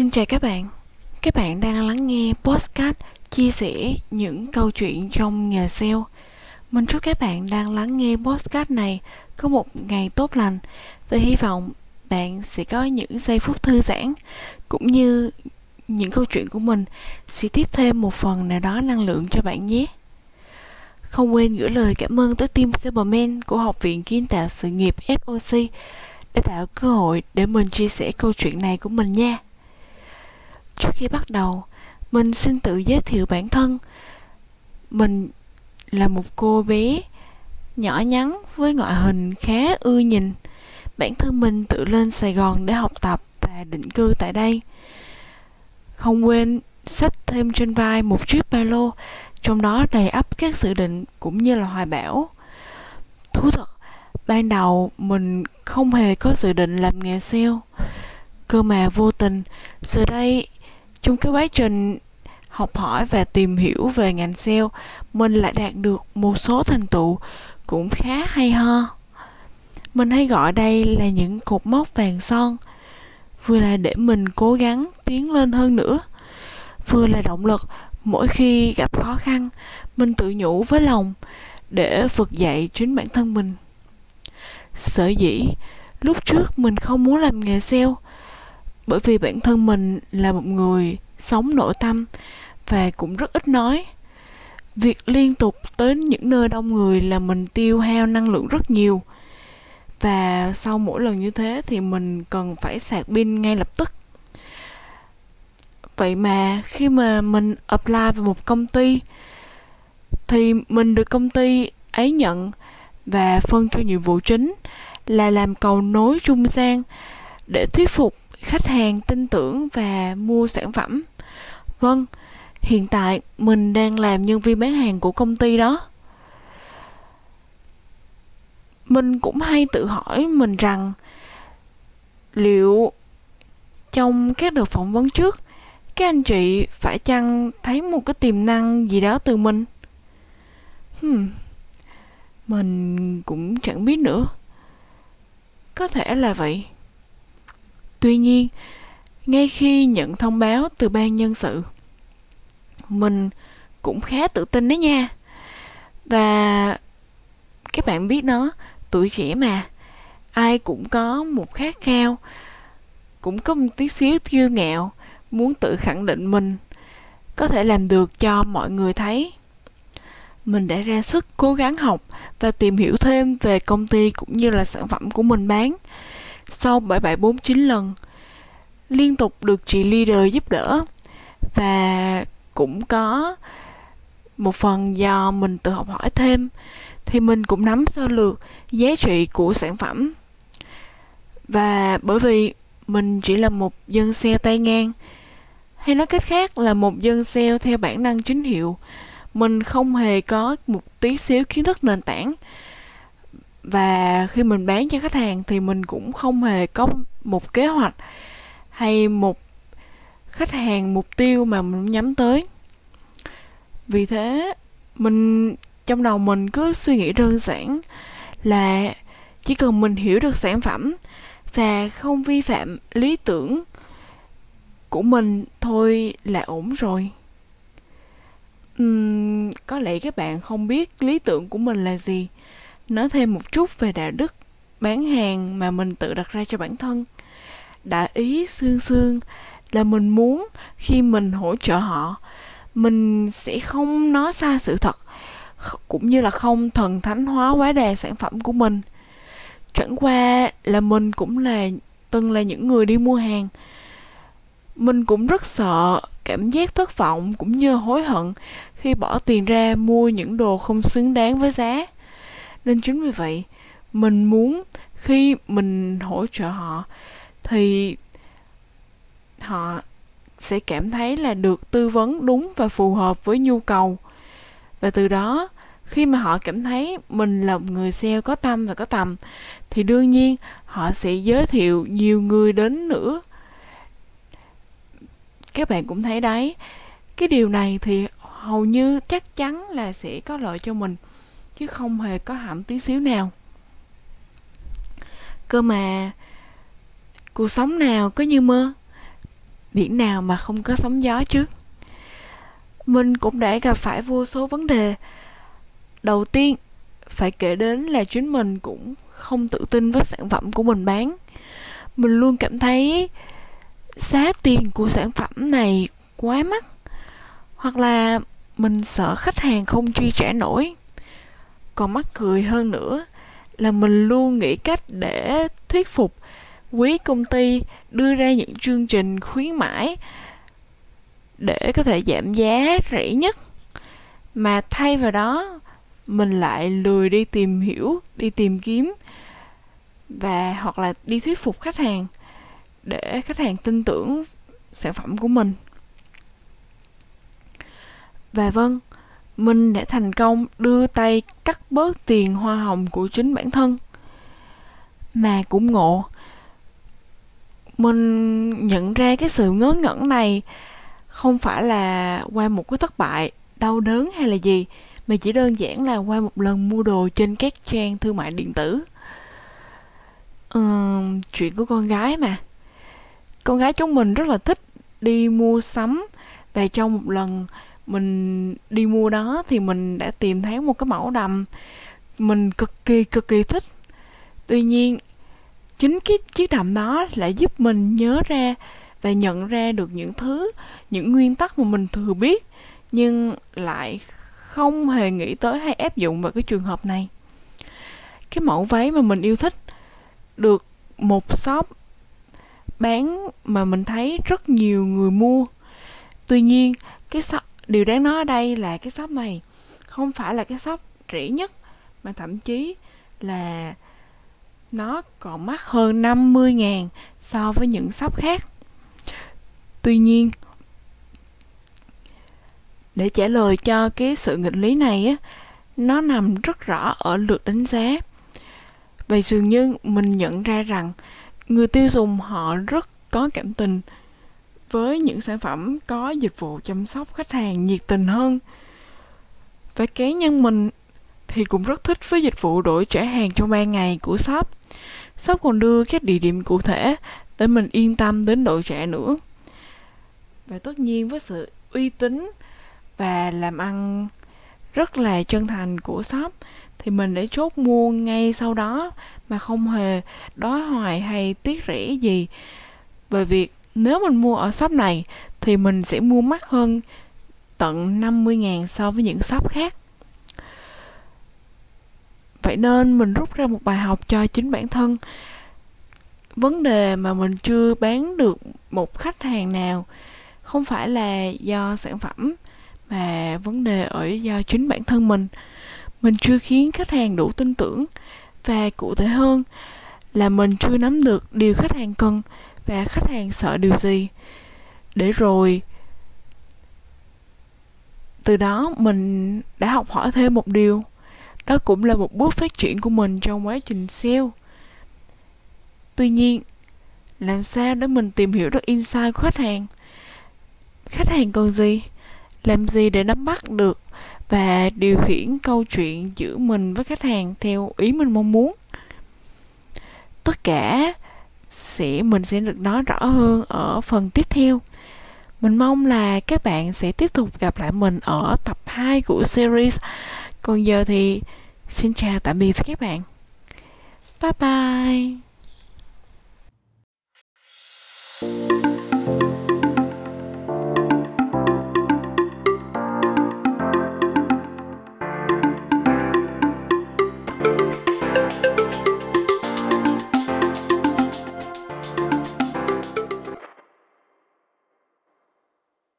Xin chào các bạn. Các bạn đang lắng nghe podcast chia sẻ những câu chuyện trong nghề sale. Mình chúc các bạn đang lắng nghe podcast này có một ngày tốt lành và hy vọng bạn sẽ có những giây phút thư giãn cũng như những câu chuyện của mình sẽ tiếp thêm một phần nào đó năng lượng cho bạn nhé. Không quên gửi lời cảm ơn tới team Superman của Học viện Kiến tạo sự nghiệp SOC đã tạo cơ hội để mình chia sẻ câu chuyện này của mình nha. Trước khi bắt đầu, mình xin tự giới thiệu bản thân. Mình là một cô bé nhỏ nhắn với ngoại hình khá ưa nhìn. Bản thân mình tự lên Sài Gòn để học tập và định cư tại đây. Không quên xách thêm trên vai một chiếc ba lô, trong đó đầy ắp các dự định cũng như là hoài bão. Thú thật, ban đầu mình không hề có dự định làm nghề sale. Cơ mà vô tình, giờ đây trong cái quá trình học hỏi và tìm hiểu về ngành sale, mình lại đạt được một số thành tựu cũng khá hay ho. Mình hay gọi đây là những cột mốc vàng son, vừa là để mình cố gắng tiến lên hơn nữa, vừa là động lực mỗi khi gặp khó khăn, mình tự nhủ với lòng để vực dậy chính bản thân mình. Sở dĩ lúc trước mình không muốn làm nghề sale bởi vì bản thân mình là một người sống nội tâm và cũng rất ít nói. Việc liên tục tới những nơi đông người là mình tiêu hao năng lượng rất nhiều. Và sau mỗi lần như thế thì mình cần phải sạc pin ngay lập tức. Vậy mà khi mà mình apply vào một công ty, thì mình được công ty ấy nhận và phân cho nhiệm vụ chính là làm cầu nối trung gian để thuyết phục khách hàng tin tưởng và mua sản phẩm. Vâng hiện tại mình đang làm nhân viên bán hàng của công ty đó. Mình cũng hay tự hỏi mình rằng liệu trong các đợt phỏng vấn trước, các anh chị phải chăng thấy một cái tiềm năng gì đó từ mình? Hmm. mình cũng chẳng biết nữa. Có thể là vậy. Tuy nhiên, ngay khi nhận thông báo từ ban nhân sự, mình cũng khá tự tin đấy nha. Và các bạn biết nó, tuổi trẻ mà, ai cũng có một khát khao, cũng có một tí xíu kiêu ngạo, muốn tự khẳng định mình có thể làm được cho mọi người thấy mình đã ra sức cố gắng học và tìm hiểu thêm về công ty cũng như là sản phẩm của mình bán sau 7749 lần, liên tục được chị leader giúp đỡ. Và cũng có một phần do mình tự học hỏi thêm, thì mình cũng nắm sơ lược giá trị của sản phẩm. Và bởi vì mình chỉ là một dân sale tay ngang, hay nói cách khác là một dân sale theo bản năng chính hiệu, mình không hề có một tí xíu kiến thức nền tảng và khi mình bán cho khách hàng thì mình cũng không hề có một kế hoạch hay một khách hàng mục tiêu mà mình nhắm tới. Vì thế mình trong đầu mình cứ suy nghĩ đơn giản là chỉ cần mình hiểu được sản phẩm và không vi phạm lý tưởng của mình thôi là ổn rồi. Uhm, có lẽ các bạn không biết lý tưởng của mình là gì nói thêm một chút về đạo đức bán hàng mà mình tự đặt ra cho bản thân. Đã ý xương xương là mình muốn khi mình hỗ trợ họ, mình sẽ không nói xa sự thật cũng như là không thần thánh hóa quá đà sản phẩm của mình. Chẳng qua là mình cũng là, từng là những người đi mua hàng. Mình cũng rất sợ cảm giác thất vọng cũng như hối hận khi bỏ tiền ra mua những đồ không xứng đáng với giá nên chính vì vậy, mình muốn khi mình hỗ trợ họ, thì họ sẽ cảm thấy là được tư vấn đúng và phù hợp với nhu cầu. Và từ đó, khi mà họ cảm thấy mình là một người sale có tâm và có tầm, thì đương nhiên họ sẽ giới thiệu nhiều người đến nữa. Các bạn cũng thấy đấy. Cái điều này thì hầu như chắc chắn là sẽ có lợi cho mình chứ không hề có hẳn tí xíu nào. Cơ mà cuộc sống nào có như mơ biển nào mà không có sóng gió chứ? Mình cũng đã gặp phải vô số vấn đề. Đầu tiên, phải kể đến là chính mình cũng không tự tin với sản phẩm của mình bán. Mình luôn cảm thấy giá tiền của sản phẩm này quá mắc, hoặc là mình sợ khách hàng không chi trả nổi còn mắc cười hơn nữa là mình luôn nghĩ cách để thuyết phục quý công ty đưa ra những chương trình khuyến mãi để có thể giảm giá rẻ nhất. Mà thay vào đó, mình lại lười đi tìm hiểu, đi tìm kiếm và hoặc là đi thuyết phục khách hàng để khách hàng tin tưởng sản phẩm của mình. Và vâng mình đã thành công đưa tay cắt bớt tiền hoa hồng của chính bản thân. Mà cũng ngộ mình nhận ra cái sự ngớ ngẩn này không phải là qua một cái thất bại đau đớn hay là gì mà chỉ đơn giản là qua một lần mua đồ trên các trang thương mại điện tử. Ừ, chuyện của con gái mà. Con gái chúng mình rất là thích đi mua sắm và trong một lần mình đi mua đó thì mình đã tìm thấy một cái mẫu đầm. Mình cực kỳ cực kỳ thích. Tuy nhiên chính cái chiếc đầm đó lại giúp mình nhớ ra và nhận ra được những thứ những nguyên tắc mà mình thừa biết nhưng lại không hề nghĩ tới hay áp dụng vào cái trường hợp này. Cái mẫu váy mà mình yêu thích được một shop bán mà mình thấy rất nhiều người mua. Tuy nhiên cái shop, điều đáng nói ở đây là cái shop này không phải là cái shop rẻ nhất mà thậm chí là nó còn mắc hơn 50 ngàn so với những shop khác. Tuy nhiên, để trả lời cho cái sự nghịch lý này á, nó nằm rất rõ ở lượt đánh giá. Vậy dường như mình nhận ra rằng người tiêu dùng họ rất có cảm tình với những sản phẩm có dịch vụ chăm sóc khách hàng nhiệt tình hơn. Và cá nhân mình thì cũng rất thích với dịch vụ đổi trả hàng trong 3 ngày của shop. Shop còn đưa các địa điểm cụ thể để mình yên tâm đến đổi trả nữa. Và tất nhiên với sự uy tín và làm ăn rất là chân thành của shop thì mình để chốt mua ngay sau đó mà không hề đói hoài hay tiếc rẻ gì về việc nếu mình mua ở shop này, thì mình sẽ mua mắc hơn tận 50.000 so với những shop khác. Vậy nên mình rút ra một bài học cho chính bản thân. Vấn đề mà mình chưa bán được một khách hàng nào không phải là do sản phẩm, mà vấn đề ở do chính bản thân mình. Mình chưa khiến khách hàng đủ tin tưởng, và cụ thể hơn là mình chưa nắm được điều khách hàng cần và khách hàng sợ điều gì? Để rồi, từ đó mình đã học hỏi thêm một điều. Đó cũng là một bước phát triển của mình trong quá trình sale. Tuy nhiên, làm sao để mình tìm hiểu được insight của khách hàng? Khách hàng cần gì? Làm gì để nắm bắt được và điều khiển câu chuyện giữa mình với khách hàng theo ý mình mong muốn? Tất cả sẽ mình sẽ được nói rõ hơn ở phần tiếp theo. Mình mong là các bạn sẽ tiếp tục gặp lại mình ở tập 2 của series. Còn giờ thì xin chào tạm biệt các bạn. Bye bye.